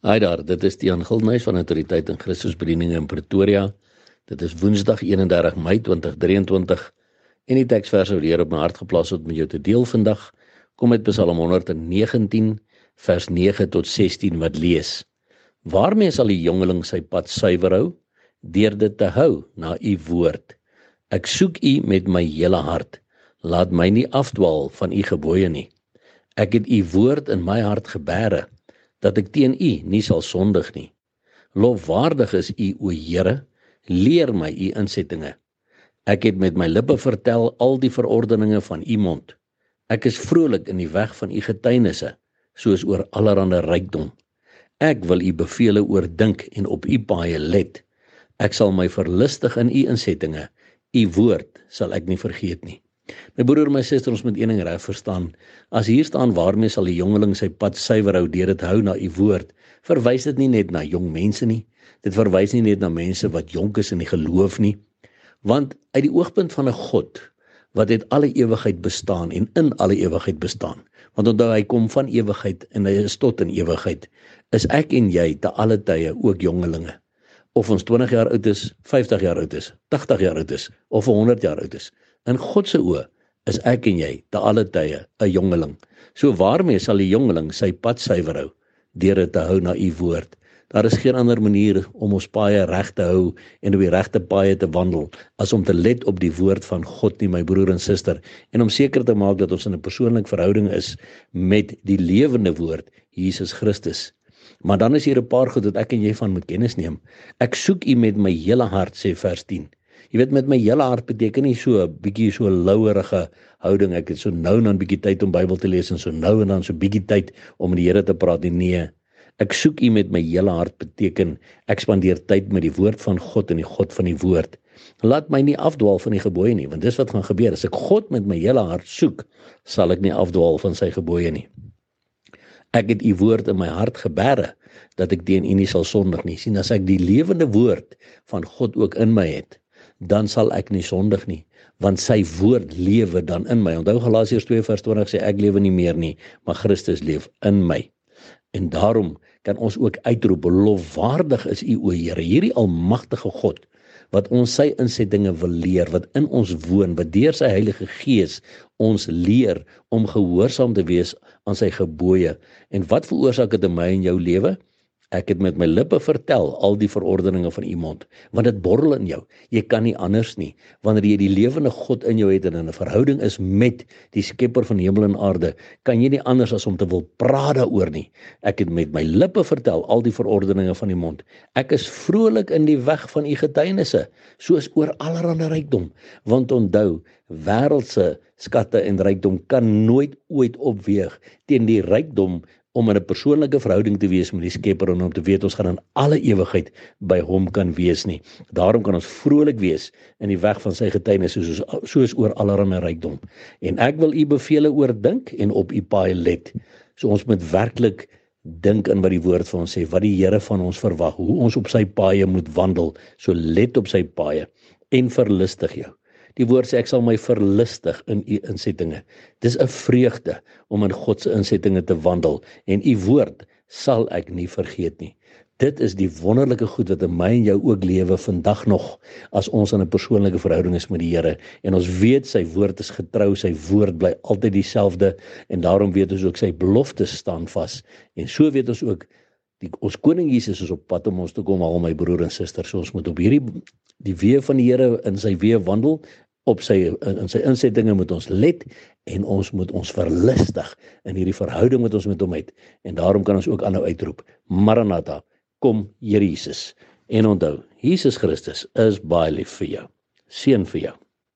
Hi daar, dit is Tiaan Gildnys van Autoriteit in Christus Bediening in Pretoria. Dit is Woensdag 31 Mei 2023 en die teksvers wat hier op my hart geplaas het om jou te deel vandag kom uit Psalm 119 vers 9 tot 16 wat lees: Waarmee sal die jongeling sy pad suiwer hou? Deur dit te hou na u woord. Ek soek u met my hele hart. Laat my nie afdwaal van u gebooie nie. Ek het u woord in my hart gebeere dat ek teen U nie sal sondig nie. Lofwaardig is U o Here, leer my U insettinge. Ek het met my lippe vertel al die verordeninge van U mond. Ek is vrolik in die weg van U getuienisse, soos oor allerlei rykdom. Ek wil U beveel oordink en op U paaie let. Ek sal my verlustig in U insettinge. U woord sal ek nie vergeet nie. My broer en my suster, ons moet een ding reg verstaan. As hier staan waarmee sal die jongeling sy pad suiwer hou deur dit hou na u woord, verwys dit nie net na jong mense nie. Dit verwys nie net na mense wat jonk is in die geloof nie. Want uit die oogpunt van 'n God wat het alle ewigheid bestaan en in alle ewigheid bestaan. Want onthou hy kom van ewigheid en hy is tot in ewigheid. Is ek en jy te alle tye ook jongelinge? Of ons 20 jaar oud is, 50 jaar oud is, 80 jaar oud is of 100 jaar oud is. In God se oë is ek en jy te alle tye 'n jongeling. So waarmee sal die jongeling sy pad suiwer hou? Deur dit te hou na u woord. Daar is geen ander manier om ons paaie reg te hou en op die regte paaie te wandel as om te let op die woord van God nie my broer en suster en om seker te maak dat ons in 'n persoonlike verhouding is met die lewende woord Jesus Christus. Maar dan is hier 'n paar goed wat ek en jy van moet kennis neem. Ek soek U met my hele hart sê vers 10. Jy weet met my hele hart beteken nie so 'n bietjie so louerige houding. Ek het so nou en dan bietjie tyd om Bybel te lees en so nou en dan so bietjie tyd om met die Here te praat. Nee. Ek soek U met my hele hart beteken ek spandeer tyd met die woord van God en die God van die woord. Laat my nie afdwaal van die gebooie nie, want dis wat gaan gebeur. As ek God met my hele hart soek, sal ek nie afdwaal van sy gebooie nie. Ek het U woord in my hart geberre dat ek teen U nie sal sondig nie. sien as ek die lewende woord van God ook in my het, dan sal ek nie sondig nie want sy woord lewe dan in my. Onthou Galasiërs 2:20 sê ek lewe nie meer nie, maar Christus leef in my. En daarom kan ons ook uitroep lofwaardig is U o Here, hierdie almagtige God wat ons sy insettinge wil leer, wat in ons woon, wat deur sy Heilige Gees ons leer om gehoorsaam te wees aan sy gebooie. En wat veroorsaak dit in my en jou lewe? Ek het met my lippe vertel al die verordeninge van U mond, want dit borrel in jou. Jy kan nie anders nie. Wanneer jy die lewende God in jou het en in 'n verhouding is met die Skepper van hemel en aarde, kan jy nie anders as om te wil praat daaroor nie. Ek het met my lippe vertel al die verordeninge van U mond. Ek is vrolik in die weg van U getuienisse, soos oor allerlei rykdom, want onthou, wêreldse skatte en rykdom kan nooit ooit opweeg teen die rykdom om in 'n persoonlike verhouding te wees met die Skepper en om te weet ons gaan in alle ewigheid by hom kan wees nie. Daarom kan ons vrolik wees in die weg van sy getuienis soos soos oor allerlei rykdom. En ek wil u beveel oordink en op u paai let. So ons moet werklik dink in wat die woord vir ons sê, wat die Here van ons verwag, hoe ons op sy paaie moet wandel. So let op sy paaie en verlustig jou. Die woord sê ek sal my verlustig in u insettinge. Dis 'n vreugde om in God se insettinge te wandel en u woord sal ek nie vergeet nie. Dit is die wonderlike goed wat in my en jou ook lewe vandag nog as ons in 'n persoonlike verhouding is met die Here en ons weet sy woord is getrou, sy woord bly altyd dieselfde en daarom weet ons ook sy beloftes staan vas en so weet ons ook die ons koning Jesus is op pad om ons te kom haal my broer en suster so ons moet op hierdie die weë van die Here in sy weë wandel op sy in sy insettinge moet ons let en ons moet ons verlustig in hierdie verhouding wat ons met hom het. En daarom kan ons ook aanhou uitroep Maranatha kom Here Jesus. En onthou Jesus Christus is baie lief vir jou. Seën vir jou